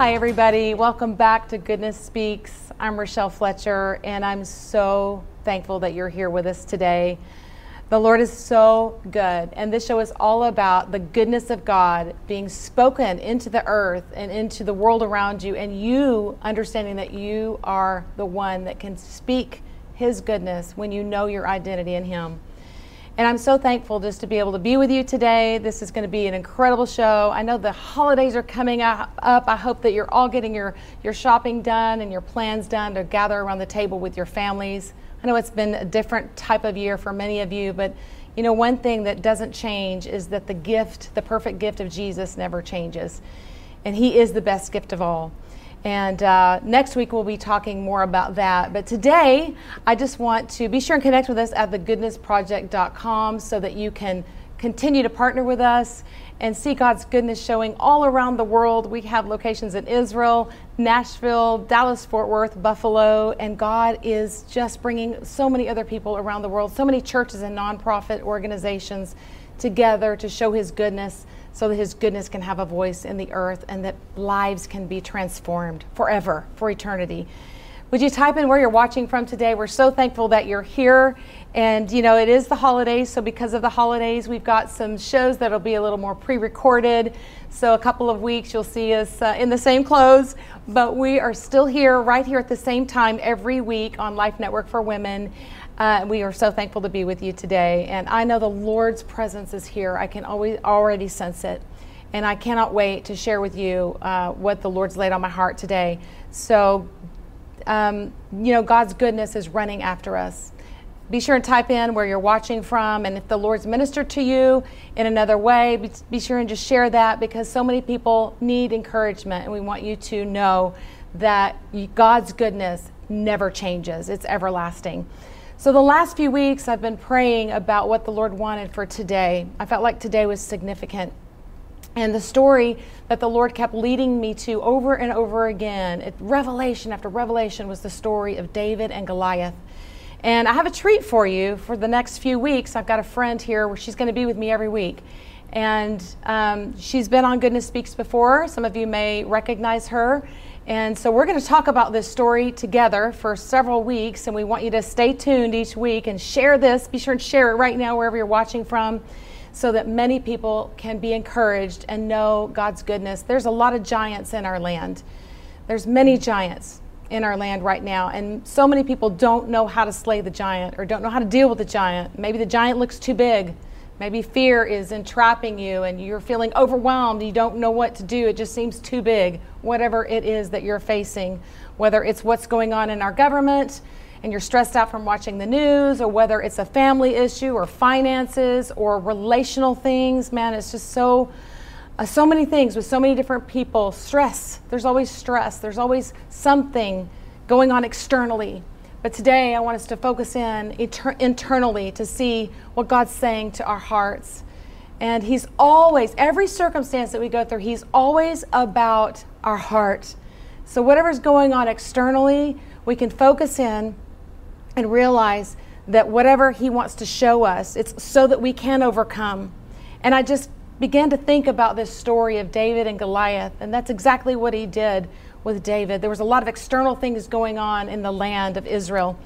Hi, everybody. Welcome back to Goodness Speaks. I'm Rochelle Fletcher, and I'm so thankful that you're here with us today. The Lord is so good, and this show is all about the goodness of God being spoken into the earth and into the world around you, and you understanding that you are the one that can speak His goodness when you know your identity in Him. And I'm so thankful just to be able to be with you today. This is going to be an incredible show. I know the holidays are coming up. I hope that you're all getting your, your shopping done and your plans done to gather around the table with your families. I know it's been a different type of year for many of you, but you know, one thing that doesn't change is that the gift, the perfect gift of Jesus, never changes. And He is the best gift of all. And uh, next week we'll be talking more about that. But today, I just want to be sure and connect with us at thegoodnessproject.com so that you can continue to partner with us and see God's goodness showing all around the world. We have locations in Israel, Nashville, Dallas, Fort Worth, Buffalo, and God is just bringing so many other people around the world, so many churches and nonprofit organizations together to show His goodness so that His goodness can have a voice in the earth and that lives can be transformed forever, for eternity. Would you type in where you're watching from today? We're so thankful that you're here. And, you know, it is the holidays. So, because of the holidays, we've got some shows that'll be a little more pre recorded. So, a couple of weeks, you'll see us uh, in the same clothes. But we are still here, right here at the same time every week on Life Network for Women. Uh, we are so thankful to be with you today. And I know the Lord's presence is here. I can always already sense it. And I cannot wait to share with you uh, what the Lord's laid on my heart today. So, um, you know, God's goodness is running after us. Be sure and type in where you're watching from, and if the Lord's ministered to you in another way, be, be sure and just share that because so many people need encouragement, and we want you to know that God's goodness never changes, it's everlasting. So, the last few weeks, I've been praying about what the Lord wanted for today. I felt like today was significant. And the story that the Lord kept leading me to over and over again, it, revelation after revelation, was the story of David and Goliath. And I have a treat for you for the next few weeks. I've got a friend here where she's going to be with me every week. And um, she's been on Goodness Speaks before. Some of you may recognize her. And so we're going to talk about this story together for several weeks, and we want you to stay tuned each week and share this. Be sure and share it right now wherever you're watching from so that many people can be encouraged and know God's goodness. There's a lot of giants in our land. There's many giants in our land right now, and so many people don't know how to slay the giant or don't know how to deal with the giant. Maybe the giant looks too big. Maybe fear is entrapping you and you're feeling overwhelmed. You don't know what to do. It just seems too big, whatever it is that you're facing, whether it's what's going on in our government and you're stressed out from watching the news, or whether it's a family issue or finances or relational things. Man, it's just so. Uh, so many things with so many different people. Stress. There's always stress. There's always something going on externally but today, I want us to focus in inter- internally to see what God's saying to our hearts. And He's always, every circumstance that we go through, He's always about our heart. So, whatever's going on externally, we can focus in and realize that whatever He wants to show us, it's so that we can overcome. And I just began to think about this story of David and Goliath, and that's exactly what he did with David. There was a lot of external things going on in the land of Israel.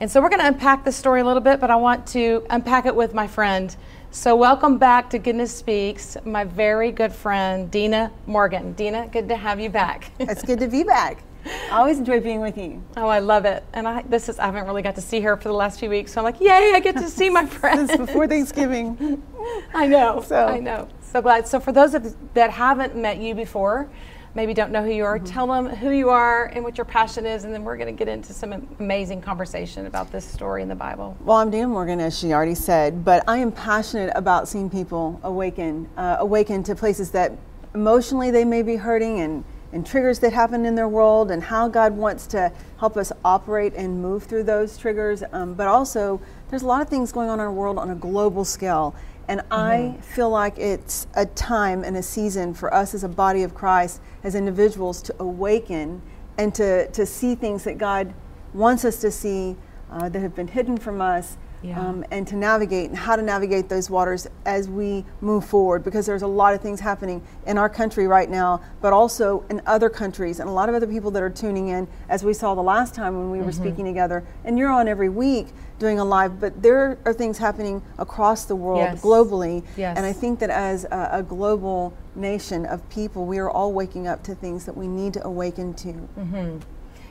And so we're going to unpack this story a little bit, but I want to unpack it with my friend. So, welcome back to Goodness Speaks, my very good friend, Dina Morgan. Dina, good to have you back. it's good to be back. I always enjoy being with you. Oh, I love it. And I this is I haven't really got to see her for the last few weeks, so I'm like, yay, I get to see my friend. before Thanksgiving. I know. So I know. So glad. So for those of that haven't met you before, maybe don't know who you are, mm-hmm. tell them who you are and what your passion is, and then we're going to get into some amazing conversation about this story in the Bible. Well, I'm Dina Morgan, as she already said, but I am passionate about seeing people awaken, uh, awaken to places that emotionally they may be hurting and and triggers that happen in their world and how God wants to help us operate and move through those triggers. Um, but also, there's a lot of things going on in our world on a global scale. And mm-hmm. I feel like it's a time and a season for us as a body of Christ, as individuals, to awaken and to, to see things that God wants us to see uh, that have been hidden from us. yeah. um, and to navigate and how to navigate those waters as we move forward because there's a lot of things happening in our country right now, but also in other countries and a lot of other people that are tuning in, as we saw the last time when we mm-hmm. were speaking together. And you're on every week doing a live, but there are things happening across the world yes. globally. Yes. And I think that as a, a, global nation of people, we are all waking up to things that we need to awaken to. Mm-hmm.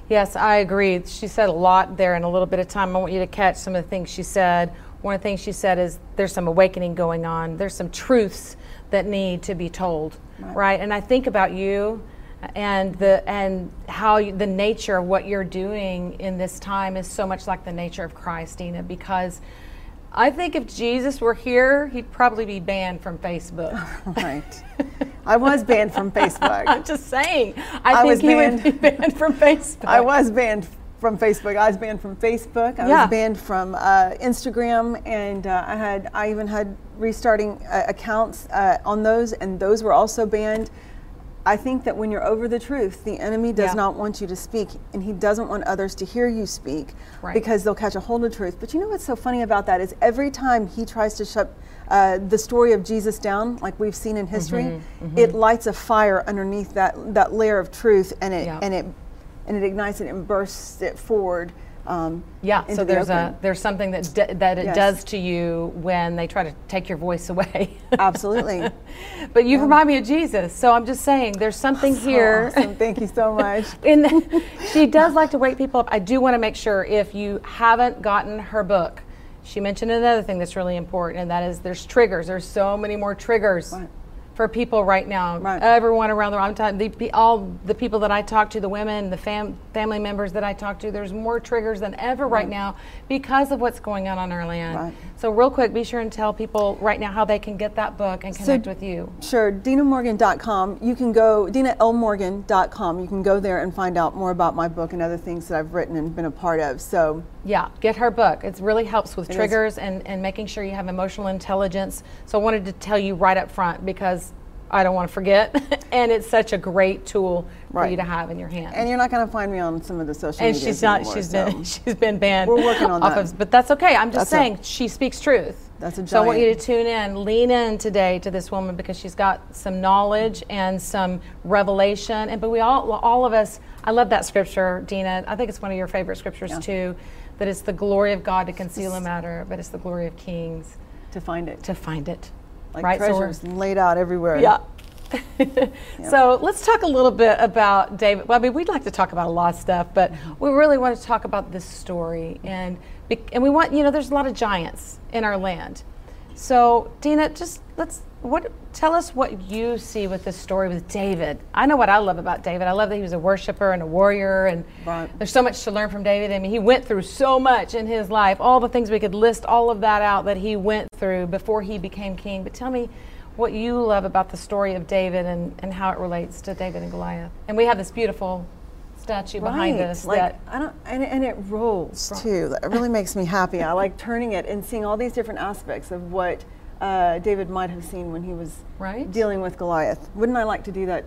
Yes, I agree. She said a lot there in a little bit of time. I want you to catch some of the things she said. One of the things she said is there's some awakening going on. There's some truths that need to be told, right? right? And I think about you and the and how you, the nature of what you're doing in this time is so much like the nature of Christ, Dina, because I think if Jesus were here, he'd probably be banned from Facebook. right. I was banned from Facebook. I'm just saying. I, I think he banned, would be banned from Facebook. I was banned from Facebook. I was banned from Facebook. I yeah. was banned from uh, Instagram, and uh, I had I even had restarting uh, accounts uh, on those, and those were also banned. I think that when you're over the truth, the enemy does yeah. not want you to speak, and he doesn't want others to hear you speak right. because they'll catch a hold of truth. But you know what's so funny about that is every time he tries to shut uh, the story of Jesus down, like we've seen in history, mm-hmm, mm-hmm. it lights a fire underneath that that layer of truth, and it yeah. and it and it ignites it and bursts it forward. Um, yeah, so there's a there's something that d- that it yes. does to you when they try to take your voice away. Absolutely. but you yeah. remind me of Jesus, so I'm just saying there's something so here. Awesome. Thank you so much. the, she does like to wake people up. I do want to make sure if you haven't gotten her book, she mentioned another thing that's really important, and that is there's triggers. There's so many more triggers. Right for people right now. Right. Everyone around the talking the, all the people that I talk to, the women, the fam, family members that I talk to. There's more triggers than ever right, right now because of what's going on on our land. Right. So real quick, be sure and tell people right now how they can get that book and connect so, with you. Sure, DinaMorgan.com. You can go DinaLMorgan.com. You can go there and find out more about my book and other things that I've written and been a part of. So yeah, get her book. It really helps with it triggers and, and making sure you have emotional intelligence. So I wanted to tell you right up front because I don't want to forget. and it's such a great tool for you to have in your hand. And you're not going to find me on some of the social and media. she's not. Anymore, she's so. been. She's been banned. We're working on that. Of, but that's okay. I'm just that's saying a, she speaks truth. That's a giant. So I want you to tune in, lean in today to this woman because she's got some knowledge and some revelation. And but we all, all of us. I love that scripture, Dina. I think it's one of your favorite scriptures yeah. too. That it's the glory of God to conceal a matter, but it's the glory of kings to find it. To find it. Like right? treasures so laid out everywhere. Yeah. So let's talk a little bit about David. Well, I mean, we'd like to talk about a lot of stuff, but mm-hmm. we really want to talk about this story, and and we want you know, there's a lot of giants in our land. So Dina, just let's what tell us what you see with this story with David. I know what I love about David. I love that he was a worshiper and a warrior, and right. there's so much to learn from David. I mean, he went through so much in his life. All the things we could list all of that out that he went through before he became king. But tell me what you love about the story of David and, and how it relates to David and Goliath. And we have this beautiful statue right. behind us like, that I don't and, and it rolls too. It really makes me happy. I like turning it and seeing all these different aspects of what uh, David might have seen when he was right? dealing with Goliath. Wouldn't I like to do that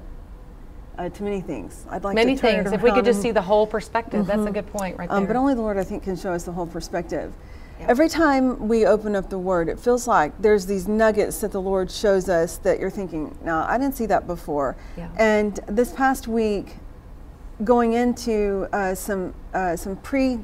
uh, to many things. I'd like to turn many things. If we could just see the whole perspective, mm-hmm. that's a mm-hmm. good point, right um, there. but only the Lord, I think, can show us the whole perspective. Every time we open up the Word, it feels like there's these nuggets that the Lord shows us that you're thinking, no, I didn't see that before. Yeah. And this past week, going into uh, some uh, some pre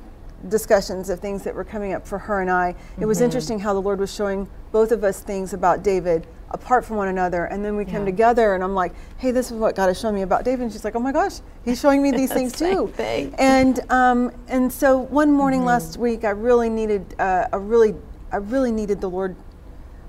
discussions of things that were coming up for her and I, it was mm-hmm. interesting how the Lord was showing both of us things about David apart from one another. And then we yeah. come together, and I'm like, hey, this is what God has shown me about David. And she's like, oh my gosh, he's showing me these things too. Thing. And um, and so one morning mm-hmm. last week, I really needed uh, a really I really needed the Lord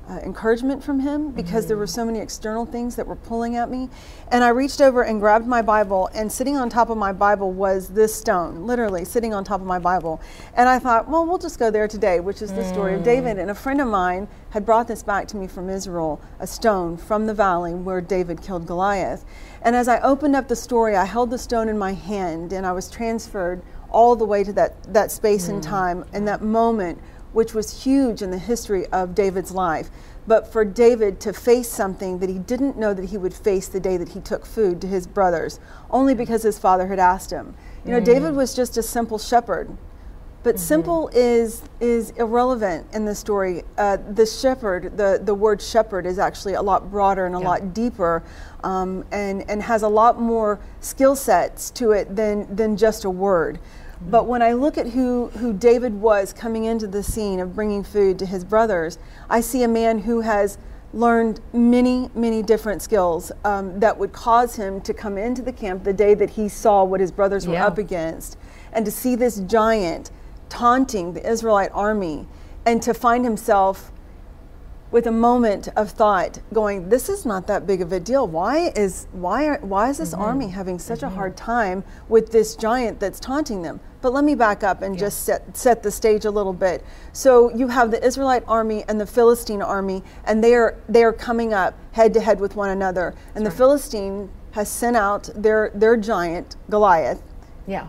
uh, encouragement from him because mm-hmm. there were so many external things that were pulling at me. And I reached over and grabbed my Bible, and sitting on top of my Bible was this stone, literally sitting on top of my Bible. And I thought, well, we'll just go there today, which is the mm. story of David. Mm. And a friend of mine had brought this back to me from Israel, a stone from the valley where David killed Goliath. And as I opened up the story, I held the stone in my hand, and I was transferred all the way to that, that space mm. and time and that moment which was huge in the history of David's life. But for David to face something that he didn't know that he would face the day that he took food to his brothers, only because his father had asked him. You know, mm. David was just a simple shepherd, but mm-hmm. simple is is irrelevant in the story. Uh, the shepherd, the the word shepherd is actually a lot broader and a yeah. lot deeper, um, and and has a lot more skill sets to it than than just a word. But when I look at who who David was coming into the scene of bringing food to his brothers, I see a man who has learned many, many different skills um, that would cause him to come into the camp the day that he saw what his brothers were up against and to see this giant taunting the Israelite army and to find himself with a moment of thought going this is not that big of a deal why is why are, why is this mm-hmm. army having such mm-hmm. a hard time with this giant that's taunting them but let me back up and just set, set the stage a little bit so you have the israelite army and the philistine army and they are they are coming up head to head with one another and that's the right. philistine has sent out their their giant goliath yeah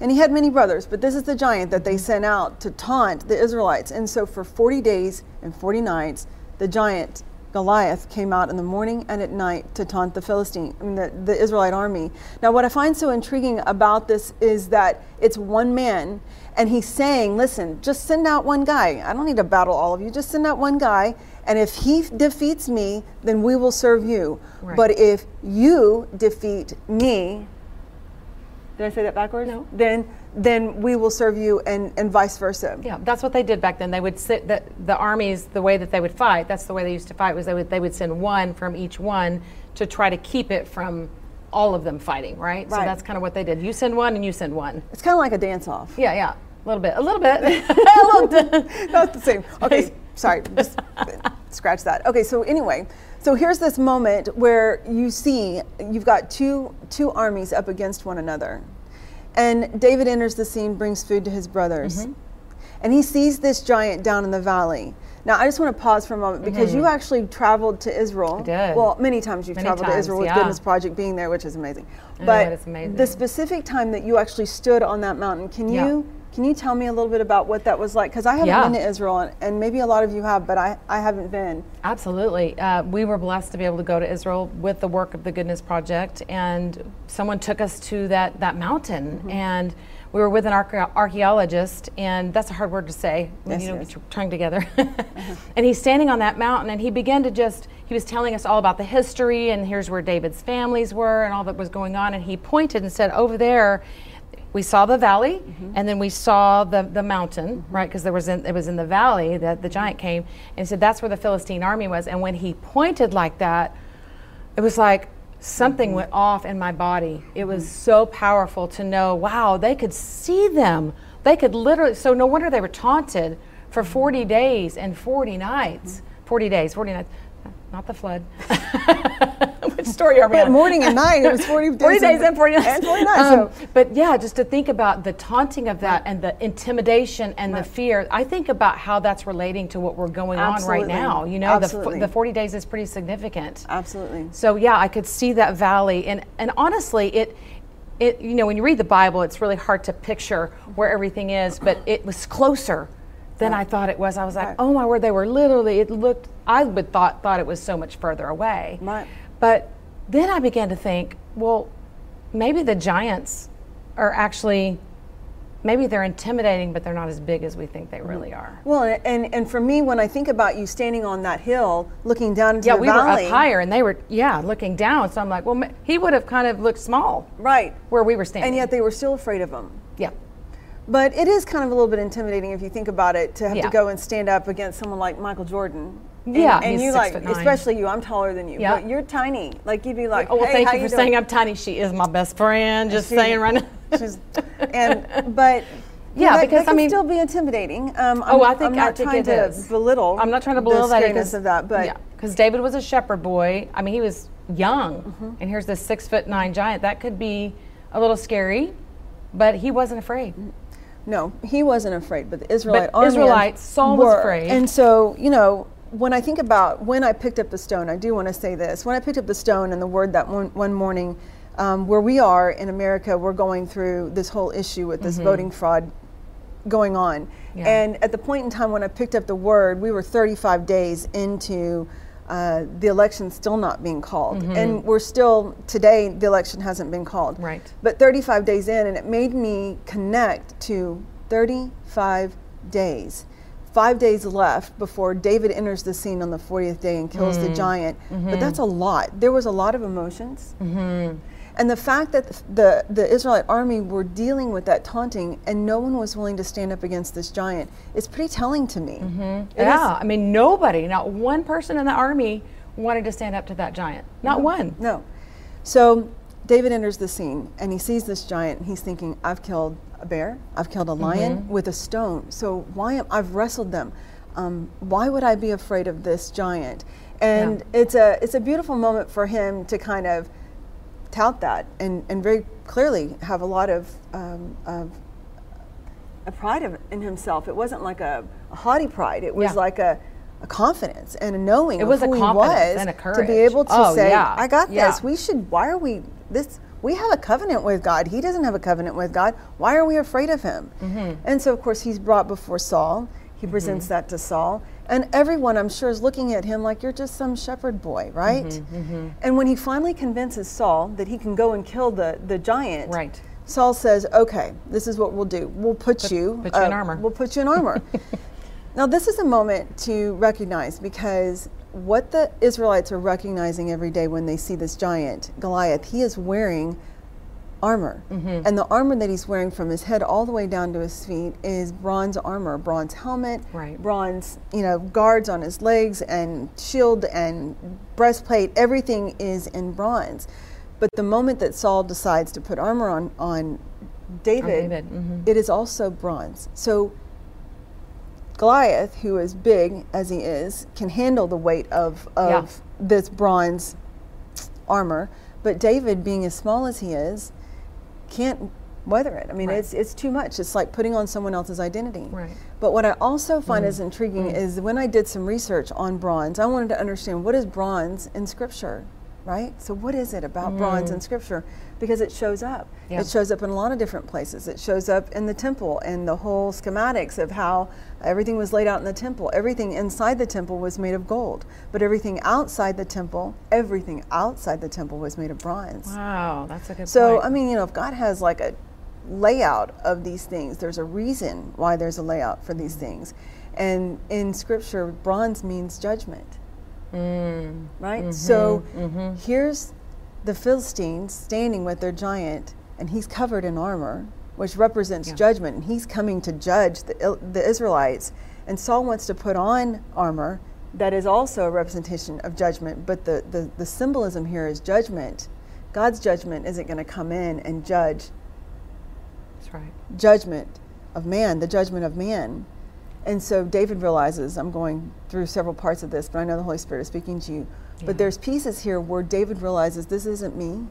and he had many brothers, but this is the giant that they sent out to taunt the Israelites. And so for 40 days and 40 nights, the giant Goliath came out in the morning and at night to taunt the Philistine, I mean, the, the Israelite army. Now, what I find so intriguing about this is that it's one man, and he's saying, Listen, just send out one guy. I don't need to battle all of you, just send out one guy. And if he defeats me, then we will serve you. Right. But if you defeat me, did I say that backwards? No. Then then we will serve you and, and vice versa. Yeah, that's what they did back then. They would sit the, the armies the way that they would fight. That's the way they used to fight was they would they would send one from each one to try to keep it from all of them fighting, right? right. So that's kind of what they did. You send one and you send one. It's kind of like a dance off. Yeah, yeah. A little bit. A little bit. a little bit. Not the same. Okay, sorry. Just scratch that. Okay, so anyway, so here's this moment where you see you've got two two armies up against one another. And David enters the scene, brings food to his brothers. Mm-hmm. And he sees this giant down in the valley. Now, I just want to pause for a moment because mm-hmm. you actually traveled to Israel. I did. Well, many times you've many traveled times, to Israel with yeah. Goodness Project being there, which is amazing. But amazing. the specific time that you actually stood on that mountain, can you yeah. Can you tell me a little bit about what that was like? Because I haven't yeah. been to Israel, and, and, maybe a lot of you have, but I, I haven't been. Absolutely. Uh, we were blessed to be able to go to Israel with the work of the Goodness Project, and someone took us to that, that mountain. Mm-hmm. And we were with an archaeologist, and that's a hard word to say when yes, you know yes. trying together. uh-huh. And he's standing on that mountain, and he began to just, he was telling us all about the history, and here's where David's families were, and all that was going on. And he pointed and said, Over there, we saw the valley mm-hmm. and then we saw the, the mountain mm-hmm. right because there was in, it was in the valley that the giant came and said that's where the philistine army was and when he pointed like that it was like something mm-hmm. went off in my body it was mm-hmm. so powerful to know wow they could see them they could literally so no wonder they were taunted for 40 days and 40 nights mm-hmm. 40 days 40 nights not the flood. Which story are we on? Morning and night. It was 40 days, 40 days and 40 nights. And 40 nights. Um, so. But yeah, just to think about the taunting of that right. and the intimidation and right. the fear, I think about how that's relating to what we're going Absolutely. on right now. You know, the, the 40 days is pretty significant. Absolutely. So yeah, I could see that valley. And, and honestly, it, it, you know, when you read the Bible, it's really hard to picture where everything is, but it was closer than right. I thought it was. I was like, oh my word, they were literally, it looked, I would thought, thought it was so much further away. Right. But then I began to think, well, maybe the giants are actually, maybe they're intimidating, but they're not as big as we think they really mm-hmm. are. Well, and, and for me, when I think about you standing on that hill, looking down into yeah, the we valley. were up higher, and they were, yeah, looking down. So I'm like, well, he would have kind of looked small. Right. Where we were standing. And yet they were still afraid of him. Yeah. But it is kind of a little bit intimidating if you think about it to have yeah. to go and stand up against someone like Michael Jordan. And, yeah, and you like, especially you. I'm taller than you. Yeah, but you're tiny. Like you'd be like, oh well, hey, thank you for you saying I'm tiny. She is my best friend. Just she, saying right now. She's, and but yeah, that, because that I mean, still be intimidating. Um, oh, I think I'm not I think trying to is. belittle. I'm not trying to belittle that because of that, but yeah, because David was a shepherd boy. I mean, he was young, mm-hmm. and here's this six foot nine giant. That could be a little scary, but he wasn't afraid. No, he wasn't afraid, but the Israelite but Israelites, Saul were. was afraid. And so, you know, when I think about when I picked up the stone, I do want to say this. When I picked up the stone and the word that one, one morning, um, where we are in America, we're going through this whole issue with this mm-hmm. voting fraud going on. Yeah. And at the point in time when I picked up the word, we were 35 days into uh, the election still not being called. Mm-hmm. And we're still, today, the election hasn't been called. Right. But 35 days in, and it made me connect to 35 days. Five days left before David enters the scene on the 40th day and kills Mm. the giant. Mm-hmm. But that's a lot. There was a lot of emotions. And the fact that the, the Israelite army were dealing with that taunting and no one was willing to stand up against this giant is pretty telling to me. Is- Mm-hmm. Yeah, I mean, nobody, not one person in the army wanted to stand up to that giant. Not one. No. So David enters the scene and he sees this giant and he's thinking, I've killed a bear, I've killed a lion Mm-hmm. with a stone. So why am I've wrestled them? Um, why would I be afraid of this giant? And it's a it's a beautiful moment for him to kind of tout that and, and very clearly have a lot of, um, of a pride of, in himself. It wasn't like a, a haughty pride. It was Yeah. like a, a confidence and a knowing It of was a who he was to be able to Oh, say, yeah. "I got Yeah. this." We should. Why are we this? We have a covenant with God. He doesn't have a covenant with God. Why are we afraid of him? Mm-hmm. And so, of course, he's brought before Saul. He presents that to Saul, and everyone, I'm sure, is looking at him like you're just some shepherd boy, right? Mm-hmm, And when he finally convinces Saul that he can go and kill the the giant, Right. Saul says, "Okay, this is what we'll do. We'll put, you, uh, put you in armor." We'll put you in armor." now, this is a moment to recognize because what the Israelites are recognizing every day when they see this giant Goliath, he is wearing armor, Mm-hmm. and the armor that he's wearing from his head all the way down to his feet is bronze armor, bronze helmet, Right. bronze, you know, guards on his legs and shield and breastplate. Everything is in bronze. But the moment that Saul decides to put armor on on David, David, mhm. it is also bronze. So Goliath, who is big as he is, can handle the weight of, of Yeah. this bronze armor. But David, being as small as he is, can't weather it. I mean, Right. it's it's too much. It's like putting on someone else's identity. Right. Mm. But what I also find is intriguing is when I did some research on bronze, I wanted to understand what is bronze in Scripture, right? So what is it about bronze in Scripture? Because it shows up. Mm. Yeah. It shows up in a lot of different places. It shows up in the temple and the whole schematics of how everything was laid out in the temple. Everything inside the temple was made of gold, but everything outside the temple, everything outside the temple was made of bronze. Wow, that's a good point. So, point. I mean, you know, if God has like a layout of these things, there's a reason why there's a layout for these things. And in scripture, bronze means judgment, Mm, right? So mm-hmm. here's the Philistines standing with their giant, and he's covered in armor, which represents Yeah. judgment, and he's coming to judge the, the Israelites. And Saul wants to put on armor that is also a representation of judgment, but the, the, the symbolism here is judgment. God's judgment isn't going to come in and judge that's right. judgment of man, the judgment of man. And so David realizes, I'm going through several parts of this, but I know the Holy Spirit is speaking to you. Yeah. But there's pieces here where David realizes this isn't me.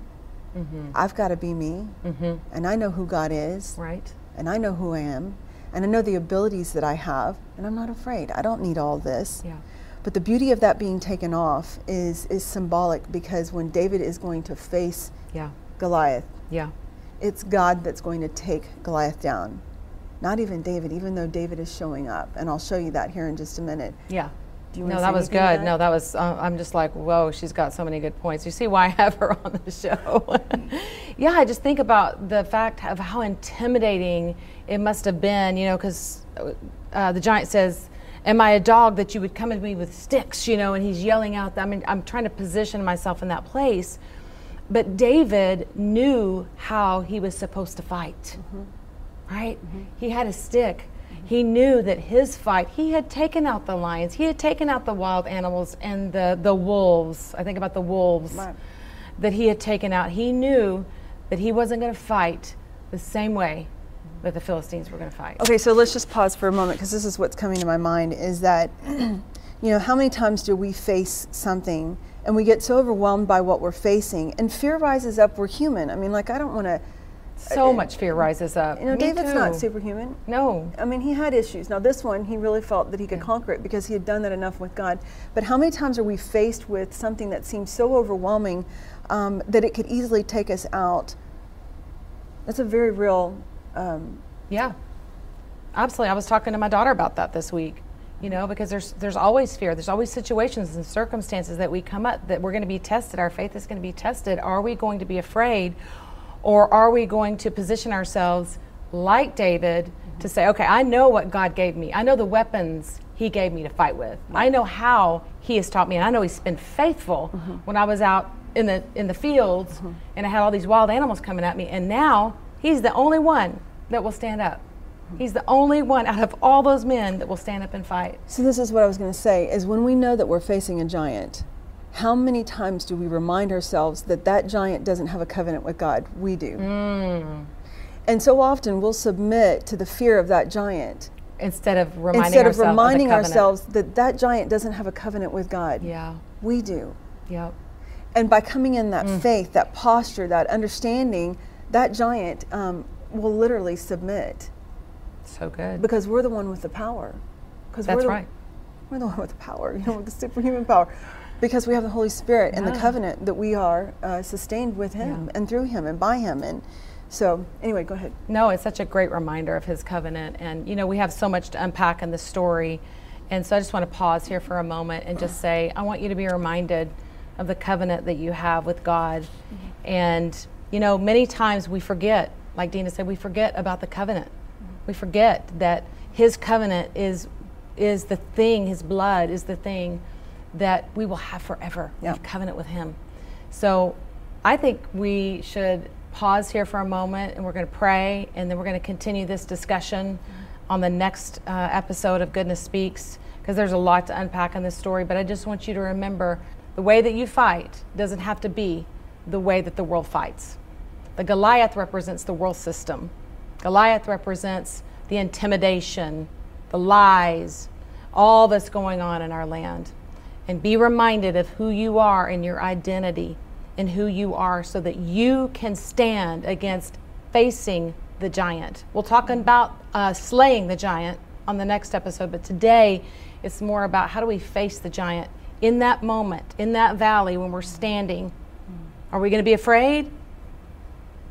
Mm-hmm. I've got to be me. Mm-hmm. And I know who God is. Right. And I know who I am. And I know the abilities that I have. And I'm not afraid. I don't need all this. Yeah. But the beauty of that being taken off is, is symbolic because when David is going to face Yeah. Goliath, Yeah. it's God that's going to take Goliath down. Not even David, even though David is showing up. And I'll show you that here in just a minute. Yeah. Do you no, that was good. that? No, that was. Uh, I'm just like, whoa, she's got so many good points. You see why I have her on the show? yeah, I just think about the fact of how intimidating it must have been. You know, because uh, the giant says, "Am I a dog that you would come at me with sticks?" You know, and he's yelling out. I mean, I'm trying to position myself in that place. But David knew how he was supposed to fight right? Mm-hmm. He had a stick. Mm-hmm. He knew that his fight, he had taken out the lions, he had taken out the wild animals and the, the wolves. I think about the wolves Right. that he had taken out. He knew that he wasn't going to fight the same way mm-hmm. that the Philistines were going to fight. Okay, so let's just pause for a moment because this is what's coming to my mind is that, you know, how many times do we face something and we get so overwhelmed by what we're facing and fear rises up? We're human. I mean, like, I don't want to, So much fear rises up. you know, Me David's not superhuman. No. I mean, he had issues. Now, this one, he really felt that he could conquer it because he had done that enough with God. But how many times are we faced with something that seems so overwhelming um, that it could easily take us out? That's a very real. Um, Yeah, absolutely. I was talking to my daughter about that this week. You know, because there's there's always fear. There's always situations and circumstances that we come up that we're going to be tested. Our faith is going to be tested. Are we going to be afraid, or are we going to position ourselves like David to say, okay, I know what God gave me. I know the weapons He gave me to fight with. I know how He has taught me, and I know He's been faithful Mm-hmm. when I was out in the in the fields and I had all these wild animals coming at me. And now He's the only one that will stand up. He's the only one out of all those men that will stand up and fight. So this is what I was going to say is when we know that we're facing a giant, how many times do we remind ourselves that that giant doesn't have a covenant with God? We do. Mm. And so often we'll submit to the fear of that giant Instead of reminding instead of ourselves reminding of ourselves that that giant doesn't have a covenant with God. Yeah. We do. Yep. And by coming in Mm. that faith, that posture, that understanding, that giant um, will literally submit So good. because we're the one with the power. Because That's we're the, right. We're the one with the power, you know, with the superhuman power. Because we have the Holy Spirit and the covenant that we are uh, sustained with Him Yeah. and through Him and by Him. And so, anyway, go ahead. No, it's such a great reminder of his covenant. And, you know, we have so much to unpack in the story. And so I just want to pause here for a moment and just say, I want you to be reminded of the covenant that you have with God. And, you know, many times we forget, like Dina said, we forget about the covenant. We forget that his covenant is is the thing, his blood is the thing that we will have forever. We Yeah. have covenant with him. So I think we should pause here for a moment and we're going to pray and then we're going to continue this discussion on the next uh, episode of Goodness Speaks because there's a lot to unpack in this story. But I just want you to remember the way that you fight doesn't have to be the way that the world fights. The Goliath represents the world system. Goliath represents the intimidation, the lies, all that's going on in our land. And be reminded of who you are and your identity and who you are so that you can stand against facing the giant. We'll talk about uh, slaying the giant on the next episode, but today it's more about how do we face the giant in that moment, in that valley when we're standing. Are we going to be afraid?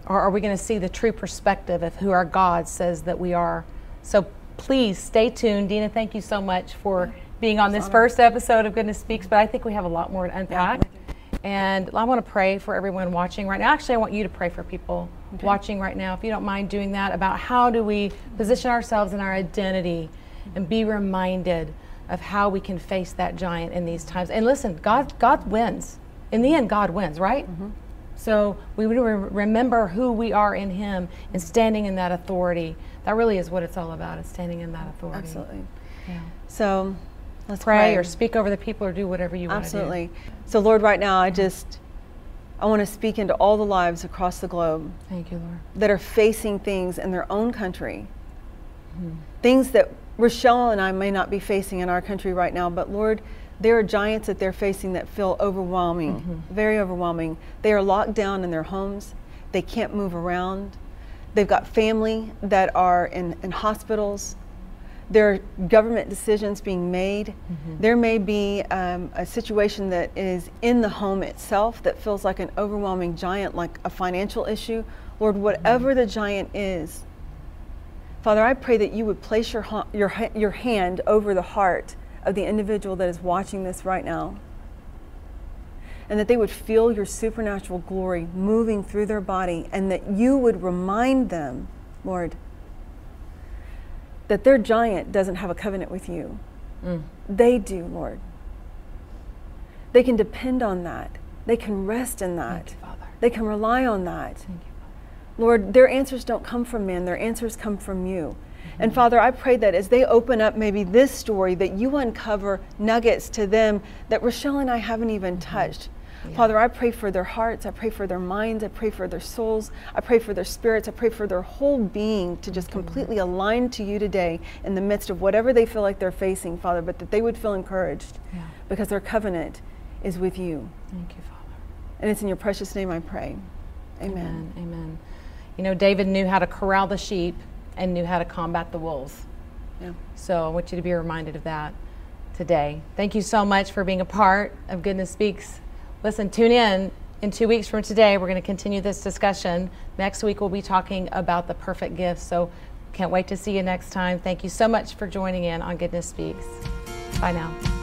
Or are we going to see the true perspective of who our God says that we are? So please stay tuned. Dina, thank you so much for being on this first episode of Goodness Speaks, but I think we have a lot more to unpack. And I want to pray for everyone watching right now. Actually, I want you to pray for people watching right now, if you don't mind doing that, about how do we position ourselves in our identity and be reminded of how we can face that giant in these times. And listen, God, God wins. In the end, God wins, right? So we re- remember who we are in Him and standing in that authority. That really is what it's all about. Is standing in that authority. Absolutely. Yeah. So, let's Pray pray. or speak over the people or do whatever you want to do. Absolutely. So, Lord, right now, I just I want to speak into all the lives across the globe Thank you, Lord. that are facing things in their own country, Mm-hmm. things that Rochelle and I may not be facing in our country right now, but Lord, there are giants that they're facing that feel overwhelming, Mm-hmm. very overwhelming. They are locked down in their homes, they can't move around. They've got family that are in, in hospitals. There are government decisions being made. Mm-hmm. There may be um, a situation that is in the home itself that feels like an overwhelming giant, like a financial issue. Lord, whatever the giant is, Father, I pray that you would place your, ha- your, your hand over the heart of the individual that is watching this right now. And that they would feel your supernatural glory moving through their body, and that you would remind them, Lord, that their giant doesn't have a covenant with you. Mm. They do, Lord. They can depend on that, they can rest in that, you, they can rely on that. Thank you, Lord, their answers don't come from man, their answers come from you. Mm-hmm. And Father, I pray that as they open up maybe this story, that you uncover nuggets to them that Rochelle and I haven't even touched. Father, I pray for their hearts, I pray for their minds, I pray for their souls, I pray for their spirits, I pray for their whole being to just completely align to you today in the midst of whatever they feel like they're facing, Father, but that they would feel encouraged Yeah. because their covenant is with you. Thank you, Father. And it's in your precious name I pray. Amen. Amen. Amen. You know, David knew how to corral the sheep and knew how to combat the wolves. Yeah. So I want you to be reminded of that today. Thank you so much for being a part of Goodness Speaks. Listen, tune in in two weeks from today. We're going to continue this discussion. Next week, we'll be talking about the perfect gift. So can't wait to see you next time. Thank you so much for joining in on Goodness Speaks. Bye now.